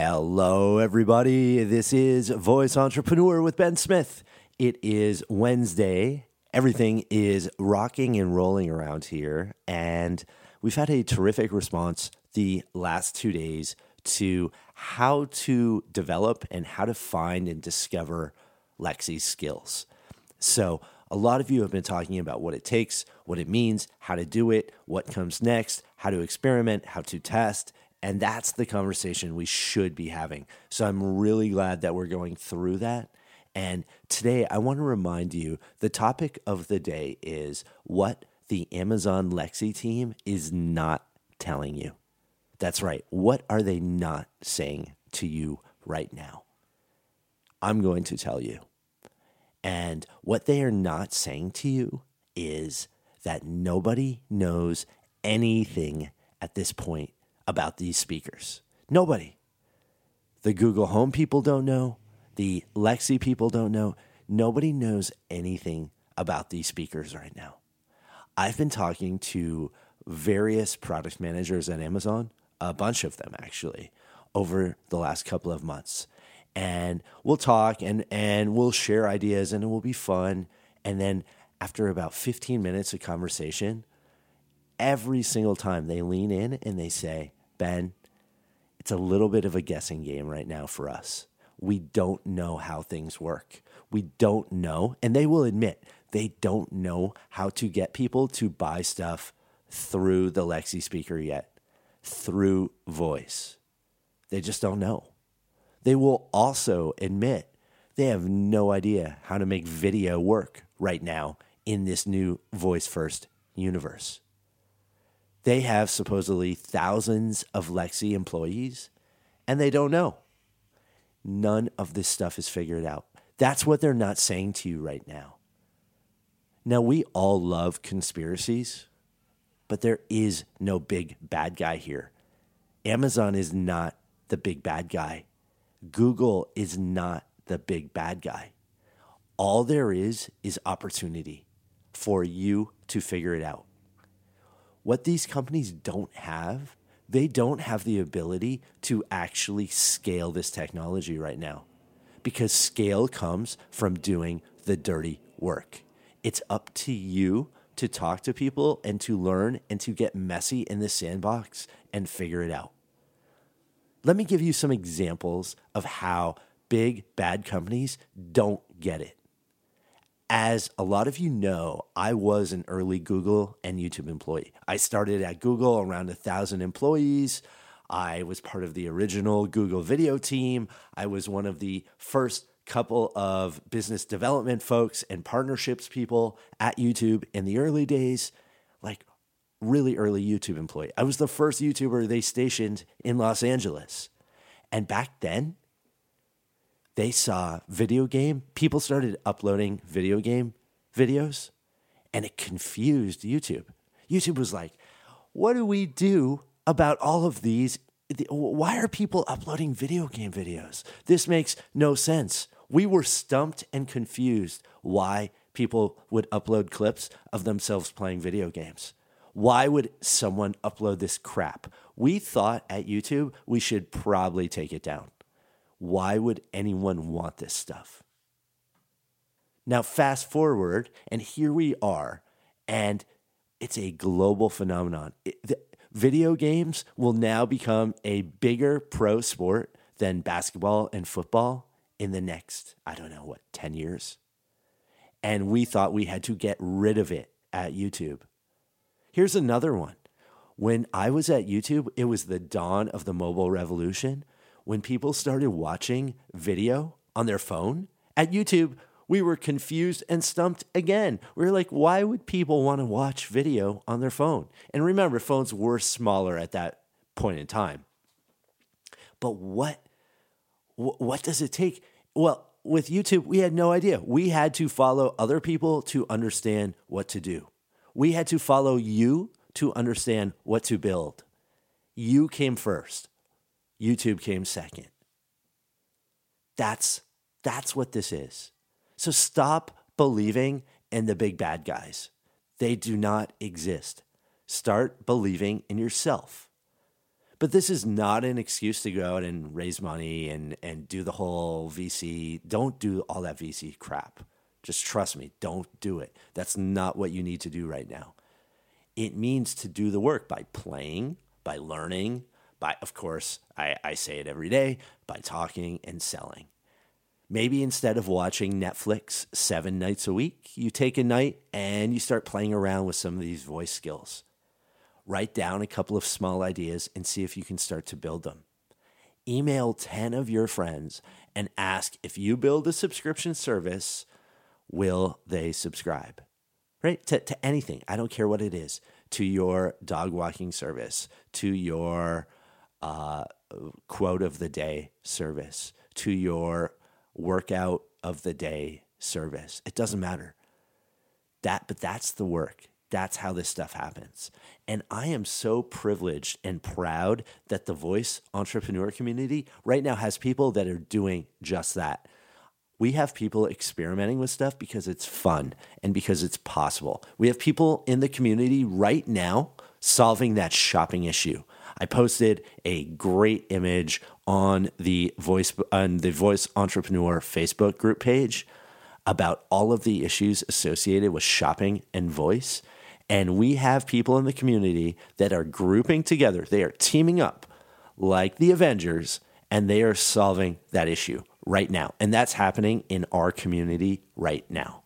Hello, everybody. This is Voice Entrepreneur with Ben Smith. It is Wednesday. Everything is rocking and rolling around here. And we've had a terrific response the last two days to how to develop and how to find and discover Alexa's skills. So, a lot of you have been talking about what it takes, what it means, how to do it, what comes next, how to experiment, how to test. And that's the conversation we should be having. So I'm really glad that we're going through that. And today I want to remind you the topic of the day is what the Amazon Alexa team is not telling you. That's right. What are they not saying to you right now? I'm going to tell you. And what they are not saying to you is that nobody knows anything at this point about these speakers. Nobody. The Google Home people don't know. The Alexa people don't know. Nobody knows anything about these speakers right now. I've been talking to various product managers at Amazon, a bunch of them actually, over the last couple of months and we'll talk and and we'll share ideas and it will be fun. And then after about 15 minutes of conversation, every single time they lean in and they say, "Ben, it's a little bit of a guessing game right now for us. We don't know how things work. We don't know." And they will admit they don't know how to get people to buy stuff through the Alexa speaker yet, through voice. They just don't know. They will also admit they have no idea how to make video work right now in this new voice first universe. They have supposedly thousands of Alexa employees and they don't know. None of this stuff is figured out. That's what they're not saying to you right now. Now, we all love conspiracies, but there is no big bad guy here. Amazon is not the big bad guy Google is not the big bad guy. All there is is opportunity for you to figure it out. What these companies don't have, they don't have the ability to actually scale this technology right now because scale comes from doing the dirty work. It's up to you to talk to people and to learn and to get messy in the sandbox and figure it out. Let me give you some examples of how big bad companies don't get it. As a lot of you know, I was an early Google and YouTube employee. I started at Google around a thousand employees. I was part of the original Google video team. I was one of the first couple of business development folks and partnerships people at YouTube in the early days. Like really early YouTube employee. I was the first YouTuber they stationed in Los Angeles. And back then, they saw video game, people started uploading video game videos, and it confused YouTube. YouTube was like, what do we do about all of these? Why are people uploading video game videos? This makes no sense. We were stumped and confused why people would upload clips of themselves playing video games. Why would someone upload this crap? We thought at YouTube we should probably take it down. Why would anyone want this stuff? Now, fast forward, and here we are, and it's a global phenomenon. It, the, video games will now become a bigger pro sport than basketball and football in the next, I don't know, what, 10 years? And we thought we had to get rid of it at YouTube. Here's another one. When I was at YouTube, it was the dawn of the mobile revolution. When people started watching video on their phone at YouTube, we were confused and stumped again. We were like, why would people want to watch video on their phone? And remember, phones were smaller at that point in time. But what what does it take? Well, with YouTube, we had no idea. We had to follow other people to understand what to do. We had to follow you to understand what to build. You came first. YouTube came second. That's that's what this is. So stop believing in the big bad guys. They do not exist. Start believing in yourself. But this is not an excuse to go out and raise money and, and do the whole VC. Don't do all that VC crap. Just trust me, don't do it. That's not what you need to do right now. It means to do the work by playing, by learning, by, of course, I, I say it every day, by talking and selling. Maybe instead of watching Netflix seven nights a week, you take a night and you start playing around with some of these voice skills write down a couple of small ideas and see if you can start to build them. Email 10 of your friends and ask if you build a subscription service, will they subscribe? Right? To, to anything. I don't care what it is. To your dog walking service, to your uh, quote of the day service, to your workout of the day service. It doesn't matter. That, but that's the work. That's how this stuff happens. And I am so privileged and proud that the voice entrepreneur community right now has people that are doing just that. We have people experimenting with stuff because it's fun and because it's possible. We have people in the community right now solving that shopping issue. I posted a great image on the voice on the voice entrepreneur Facebook group page about all of the issues associated with shopping and voice and we have people in the community that are grouping together, they are teaming up like the Avengers, and they are solving that issue right now. And that's happening in our community right now.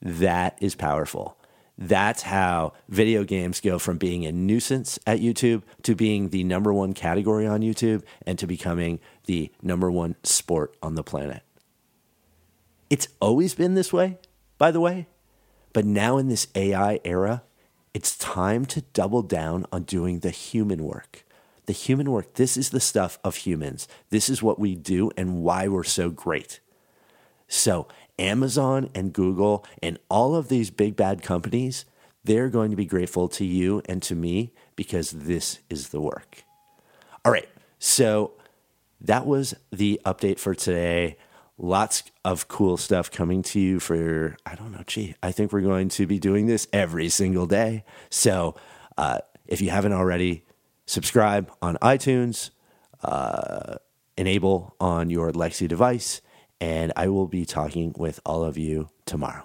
That is powerful. That's how video games go from being a nuisance at YouTube to being the number one category on YouTube and to becoming the number one sport on the planet. It's always been this way, by the way. But now in this AI era, it's time to double down on doing the human work. The human work, this is the stuff of humans. This is what we do and why we're so great. So, Amazon and Google and all of these big bad companies, they're going to be grateful to you and to me because this is the work. All right. So, that was the update for today lots of cool stuff coming to you for, I don't know, gee, I think we're going to be doing this every single day. So uh, if you haven't already, subscribe on iTunes, uh, enable on your Alexa device, and I will be talking with all of you tomorrow.